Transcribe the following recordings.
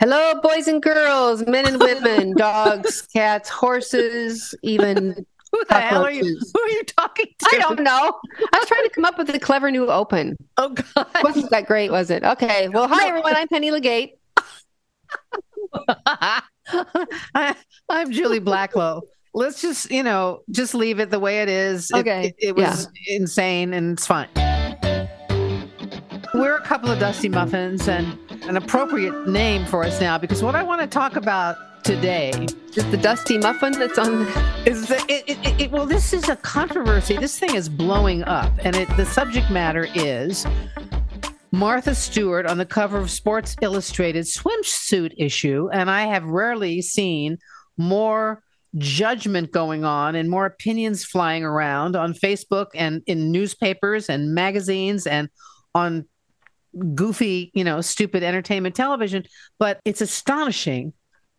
Hello, boys and girls, men and women, dogs, cats, horses, even. Who the hell are you? Who are you talking to? I don't know. I was trying to come up with a clever new open. Oh God, wasn't that great? Was it? Okay. Well, hi everyone. I'm Penny Legate. I, am Julie Blacklow. Let's just, you know, just leave it the way it is. Okay. It, it, it was yeah. insane and it's fine. We're a couple of dusty muffins and an appropriate name for us now because what I want to talk about today is the dusty muffin that's on is the, it, it, it, well this is a controversy. This thing is blowing up and it, the subject matter is Martha Stewart on the cover of Sports Illustrated swimsuit issue and I have rarely seen more judgment going on and more opinions flying around on Facebook and in newspapers and magazines and on goofy, you know, stupid entertainment television. But it's astonishing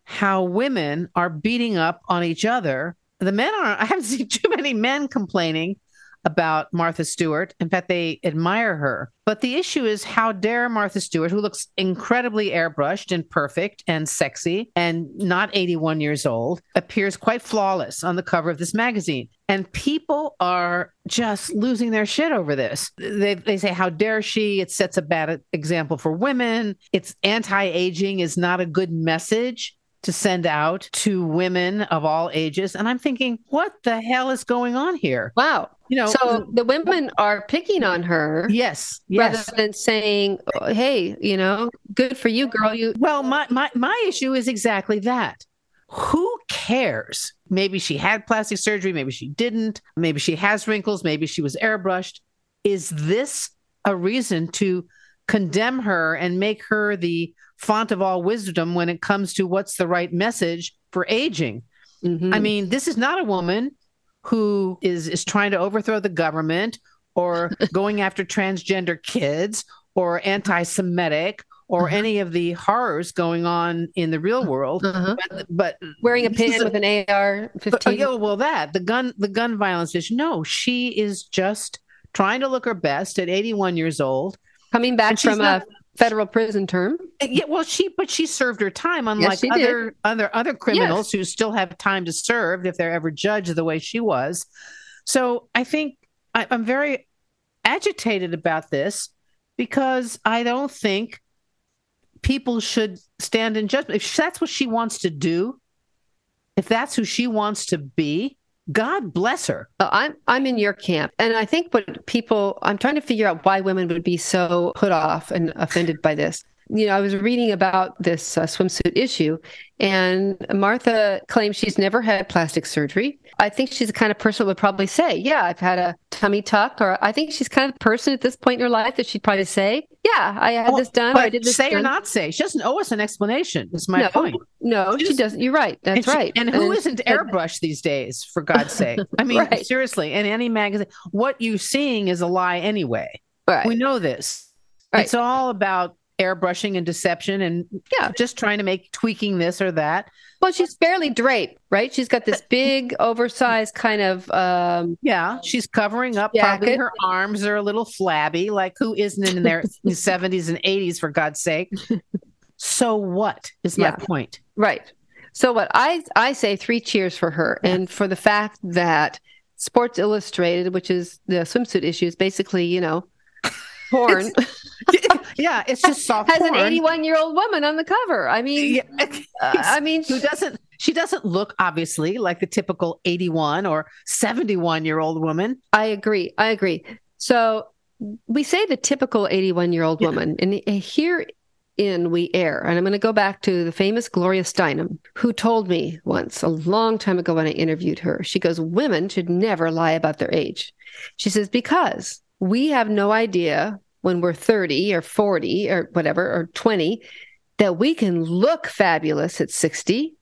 how women are beating up on each other. The men are, I haven't seen too many men complaining about Martha Stewart. In fact, they admire her. But the issue is how dare Martha Stewart, who looks incredibly airbrushed and perfect and sexy and not 81 years old, appears quite flawless on the cover of this magazine. And people are just losing their shit over this. They, they say, How dare she? It sets a bad example for women. It's anti aging is not a good message to send out to women of all ages. And I'm thinking, what the hell is going on here? Wow. You know, so the women are picking on her. Yes. Yes. Rather than saying, hey, you know, good for you, girl. You well, my my my issue is exactly that. Who cares? Maybe she had plastic surgery, maybe she didn't, maybe she has wrinkles, maybe she was airbrushed. Is this a reason to condemn her and make her the font of all wisdom when it comes to what's the right message for aging. Mm-hmm. I mean, this is not a woman who is is trying to overthrow the government or going after transgender kids or anti-Semitic or uh-huh. any of the horrors going on in the real world. Uh-huh. But, but, wearing a pin with an AR-15. yeah, well, that the gun the gun violence is no. She is just trying to look her best at 81 years old. Coming back from not, a federal prison term. Uh, yeah, well, she but she served her time, unlike yes, other did. other other criminals yes. who still have time to serve if they're ever judged the way she was. So I think I, I'm very agitated about this because I don't think people should stand in judgment. If that's what she wants to do, if that's who she wants to be, God bless her. I'm I'm in your camp, and I think what people I'm trying to figure out why women would be so put off and offended by this. You know, I was reading about this uh, swimsuit issue, and Martha claims she's never had plastic surgery. I think she's the kind of person would probably say, "Yeah, I've had a tummy tuck," or I think she's kind of the person at this point in her life that she'd probably say, "Yeah, I had well, this done." I did this say done. or not say, she doesn't owe us an explanation. Is my no, point. No, she, she doesn't. You're right. That's and she, right. And who not airbrushed these days? For God's sake! I mean, right. seriously. In any magazine, what you're seeing is a lie anyway. Right. We know this. Right. It's all about airbrushing and deception and yeah, just trying to make tweaking this or that. Well, she's barely draped, right? She's got this big, oversized kind of. um Yeah, she's covering up. Jacket. Probably her arms are a little flabby. Like who isn't in their seventies and eighties for God's sake? So what is my yeah. point? Right. So what I I say three cheers for her yeah. and for the fact that Sports Illustrated, which is the swimsuit issue, is basically you know porn. yeah, it's just soft. Has porn. an 81 year old woman on the cover. I mean, yeah. uh, I mean, who doesn't? She doesn't look obviously like the typical 81 or 71 year old woman. I agree. I agree. So we say the typical 81 year old woman, and here in we air. And I'm going to go back to the famous Gloria Steinem, who told me once, a long time ago when I interviewed her, she goes, Women should never lie about their age. She says, Because we have no idea when we're 30 or 40 or whatever, or 20, that we can look fabulous at 60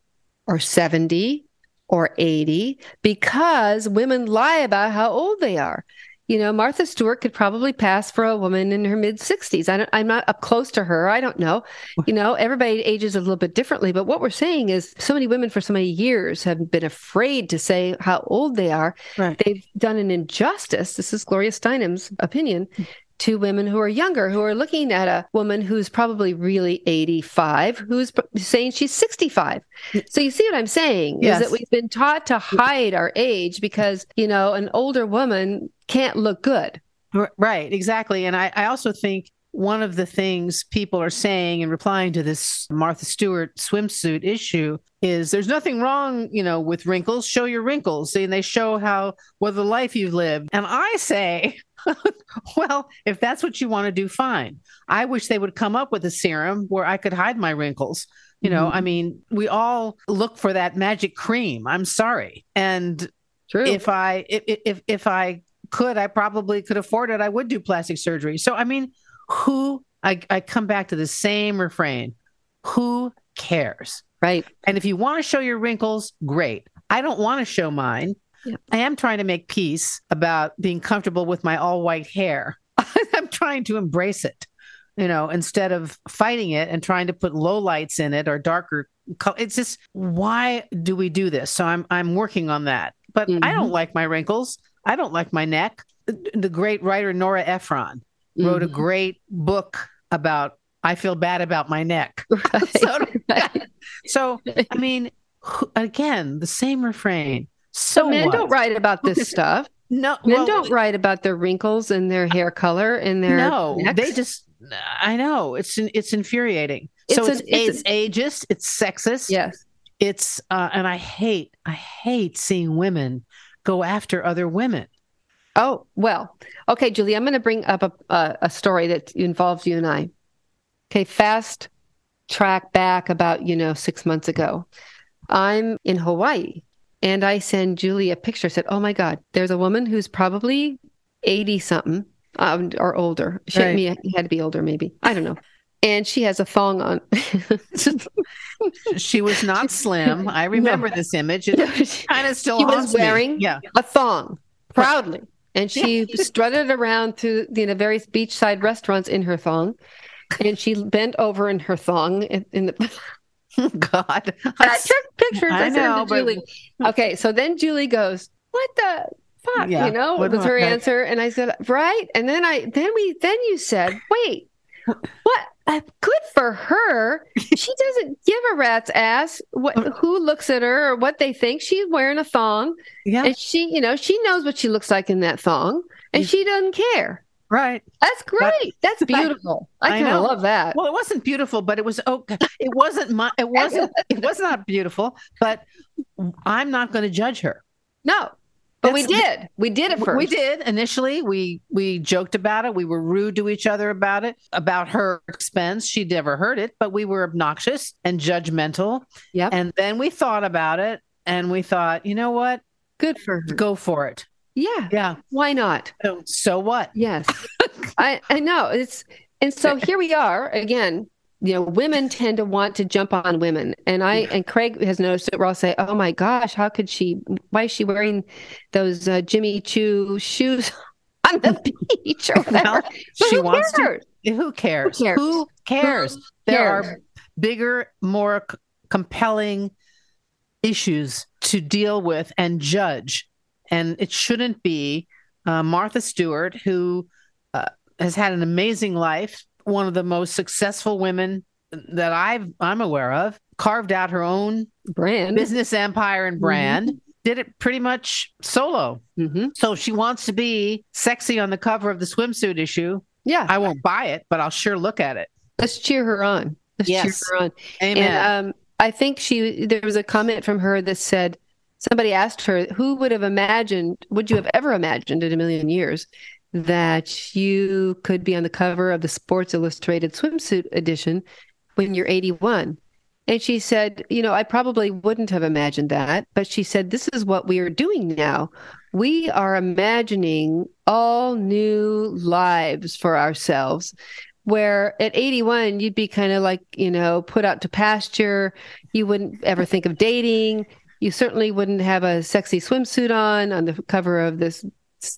or 70 or 80 because women lie about how old they are. You know, Martha Stewart could probably pass for a woman in her mid 60s. I am not up close to her. I don't know. You know, everybody ages a little bit differently. But what we're saying is so many women for so many years have been afraid to say how old they are. Right. They've done an injustice. This is Gloria Steinem's opinion to women who are younger, who are looking at a woman who's probably really 85, who's saying she's 65. Mm. So you see what I'm saying? Yes. Is that we've been taught to hide our age because, you know, an older woman can't look good. Right, exactly. And I, I also think one of the things people are saying and replying to this Martha Stewart swimsuit issue is there's nothing wrong, you know, with wrinkles. Show your wrinkles. And they show how what the life you've lived. And I say, well, if that's what you want to do, fine. I wish they would come up with a serum where I could hide my wrinkles. You know, Mhm. I mean, we all look for that magic cream. I'm sorry. And True. if I if if if I could, I probably could afford it. I would do plastic surgery. So I mean, who I I come back to the same refrain. Who cares? right. And if you want to show your wrinkles, great. I don't want to show mine. Yeah. I am trying to make peace about being comfortable with my all white hair. I'm trying to embrace it, you know, instead of fighting it and trying to put low lights in it or darker. co- It's just why do we do this? So I'm I'm working on that. But I don't like my wrinkles. I don't like my neck. The- great writer Nora Ephron wrote a Mhm. great book about I feel bad about my neck. Right. So- Right. So I mean, again, the same refrain. So men what? don't write about this stuff. No, Men well, don't write about their wrinkles and their hair color and their No, necks. they just. I know it's it's infuriating. It's so it's it's, ageist. It's sexist. yes. It's uh, and I hate I hate seeing women go after other women. Oh well, okay, Julie. I'm going to bring up a, a a story that involves you and I. Okay, fast track back about you know six months ago. I'm in Hawaii, and I send Julie a picture. Said, "Oh my God, there's a woman who's probably eighty something um, or older. She Right. me had to be older, maybe. I don't know." And she has a thong on. She was not slim. I remember this image. It kind of still She was haunts me. wearing- Yeah, a thong proudly. And she strutted around to you know various beachside restaurants in her thong, and she bent over in her thong in, in the. God. I took pictures. I I, know, to but- Julie. Okay, so then Julie goes, "What the fuck?" Yeah, You know, what was her answer, and I said, "Right." And then I then we then you said, "Wait, what? Uh, good for her. She doesn't give a rat's ass what who looks at her or what they think. She's wearing a thong." Yeah, And she, you know, she knows what she looks like in that thong and she doesn't care. Right. That's great. That's beautiful. I, I kind of love that. Well, it wasn't beautiful, but it was okay. It wasn't my. It wasn't. It was not beautiful, but I'm not going to judge her. no, but we did. We did it first. We did initially. We we joked about it. We were rude to each other about it, about her expense. She never heard it, but we were obnoxious and judgmental. Yeah. And then we thought about it, and we thought, you know what? Good for her. Go for it. Yeah. Yeah. Why not? So, so what? Yes. I, I know. It's, and so here we are again. You know, women tend to want to jump on women. And I, and Craig has noticed it. We're all say, oh my gosh, how could she, why is she wearing those uh, Jimmy Choo shoes on the beach or whatever? Well, she who wants to. cares? Who cares? Who cares? Who cares? There cares? are bigger, more c- compelling issues to deal with and judge. And it shouldn't be uh, Martha Stewart, who uh, has had an amazing life, one of the most successful women that I've, I'm aware of, carved out her own brand. business empire and brand, did it pretty much solo. hmm So she wants to be sexy on the cover of the swimsuit issue. Yeah, I won't buy it, but I'll sure look at it. let's cheer her on. Let's Yes. cheer her on. Amen. And um, I think she there was a comment from her that said somebody asked her, "Who would have imagined? Would you have ever imagined in a million years that you could be on the cover of the Sports Illustrated swimsuit edition when you're 81?" And she said, "You know, I probably wouldn't have imagined that, but she said this is what we are doing now. We are imagining all new lives for ourselves." where at 81 you'd be kind of like you know put out to pasture you wouldn't ever think of dating you certainly wouldn't have a sexy swimsuit on on the cover of this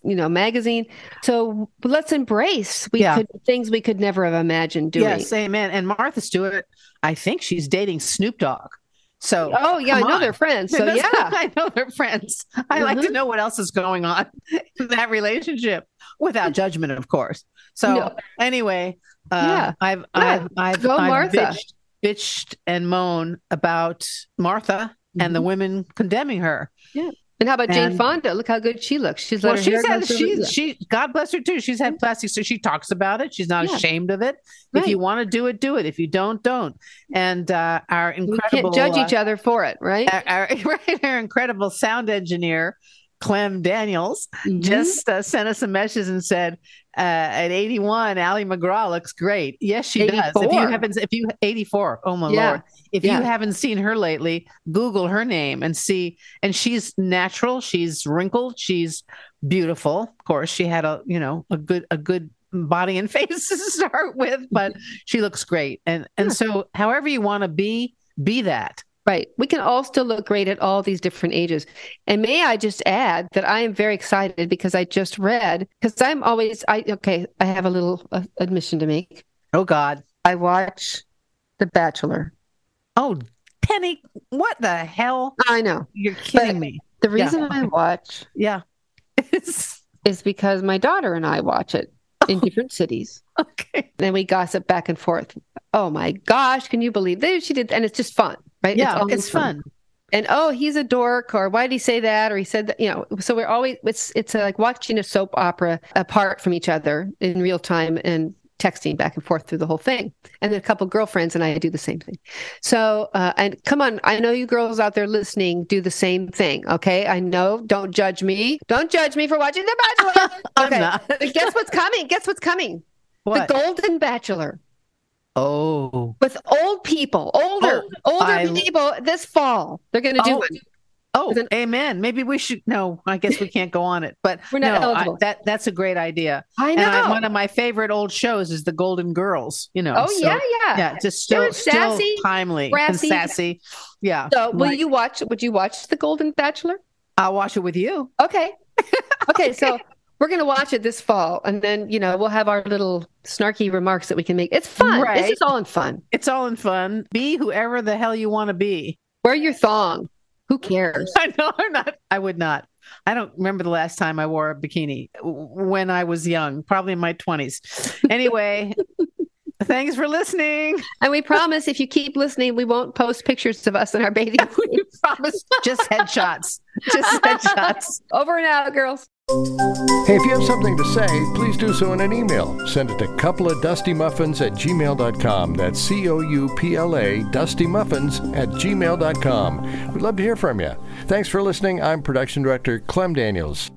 you know magazine so let's embrace we Yeah. could things we could never have imagined doing Yes, amen. And Martha Stewart, I think she's dating Snoop Dogg. So, oh yeah, I know on. they're friends. So yeah, I know they're friends. I like to know what else is going on in that relationship without judgment, of course. So No. anyway, uh, Yeah. I've, Yeah. I've, I've, Go I've Martha. bitched, bitched and moaned about Martha and the women condemning her. Yeah. And how about Jane Fonda? Look how good she looks. She's Well, she's had, she, she, God bless her too. She's had plastic, so she talks about it. She's not Yeah. ashamed of it. If you want to do it, do it. If you don't, don't. And uh, our we incredible, can't judge uh, each other for it, right? our, our, right, our incredible sound engineer, Clem Daniels, Mhm. just uh, sent us a message and said, uh, "At 81, Ali MacGraw looks great." Yes, she does. If you 84. haven't, if you 84, oh my Yeah. lord! If Yeah. you haven't seen her lately, Google her name and see. And she's natural. She's wrinkled. She's beautiful. Of course, she had a you know a good a good body and face to start with, but she looks great. And and so, however you want to be, be that. Right. We can all still look great at all these different ages. And may I just add that I am very excited because I just read, because I'm always, I, okay, I have a little uh, admission to make. Oh God. I watch The Bachelor. Oh, Penny, what the hell? I know. You're kidding But- me. The Yeah. reason I watch Yeah. It's is because my daughter and I watch it in different cities. okay. And we gossip back and forth. Oh my gosh, can you believe this? she did? And it's just fun, right? Yeah, always it's fun. and oh he's a dork or why did he say that? Or he said that you know so we're always it's it's like watching a soap opera apart from each other in real time and texting back and forth through the whole thing. And then a couple girlfriends and i do the same thing. So uh, and come on i know you girls out there listening do the same thing okay? I know don't judge me. Don't judge me for watching the bachelor. Okay guess what's coming? Guess what's coming? What? the golden bachelor oh. with old people older oh, older I- people this fall they're going to do Oh, it Oh, an- amen. Maybe we should. No, I guess we can't go on it. But We're not no, I- eligible. that that's a great idea. i know I, one of my favorite old shows is The Golden Girls. You know. Oh so- yeah, yeah. yeah. Just still, still sassy, timely brassy. and sassy. Yeah. So will Right. you watch? Would you watch The Golden Bachelor? I'll watch it with you. Okay, okay. So we're gonna watch it this fall, and then you know we'll have our little snarky remarks that we can make. It's fun. Right. It's all in fun. It's all in fun. Be whoever the hell you want to be. Wear your thong. Who cares? I know I'm not. I would not. I don't remember the last time I wore a bikini when I was young, probably in my 20s. Anyway, thanks for listening. And we promise if you keep listening, we won't post pictures of us in our bathing suits. We promise just headshots. Just headshots. Over and out, girls. Hey, if you have something to say, please do so in an email. Send it to couple of dusty muffins at gmail.com. That's C O U P L A, dusty muffins at gmail.com. We'd love to hear from you. Thanks for listening. I'm production director Clem Daniels.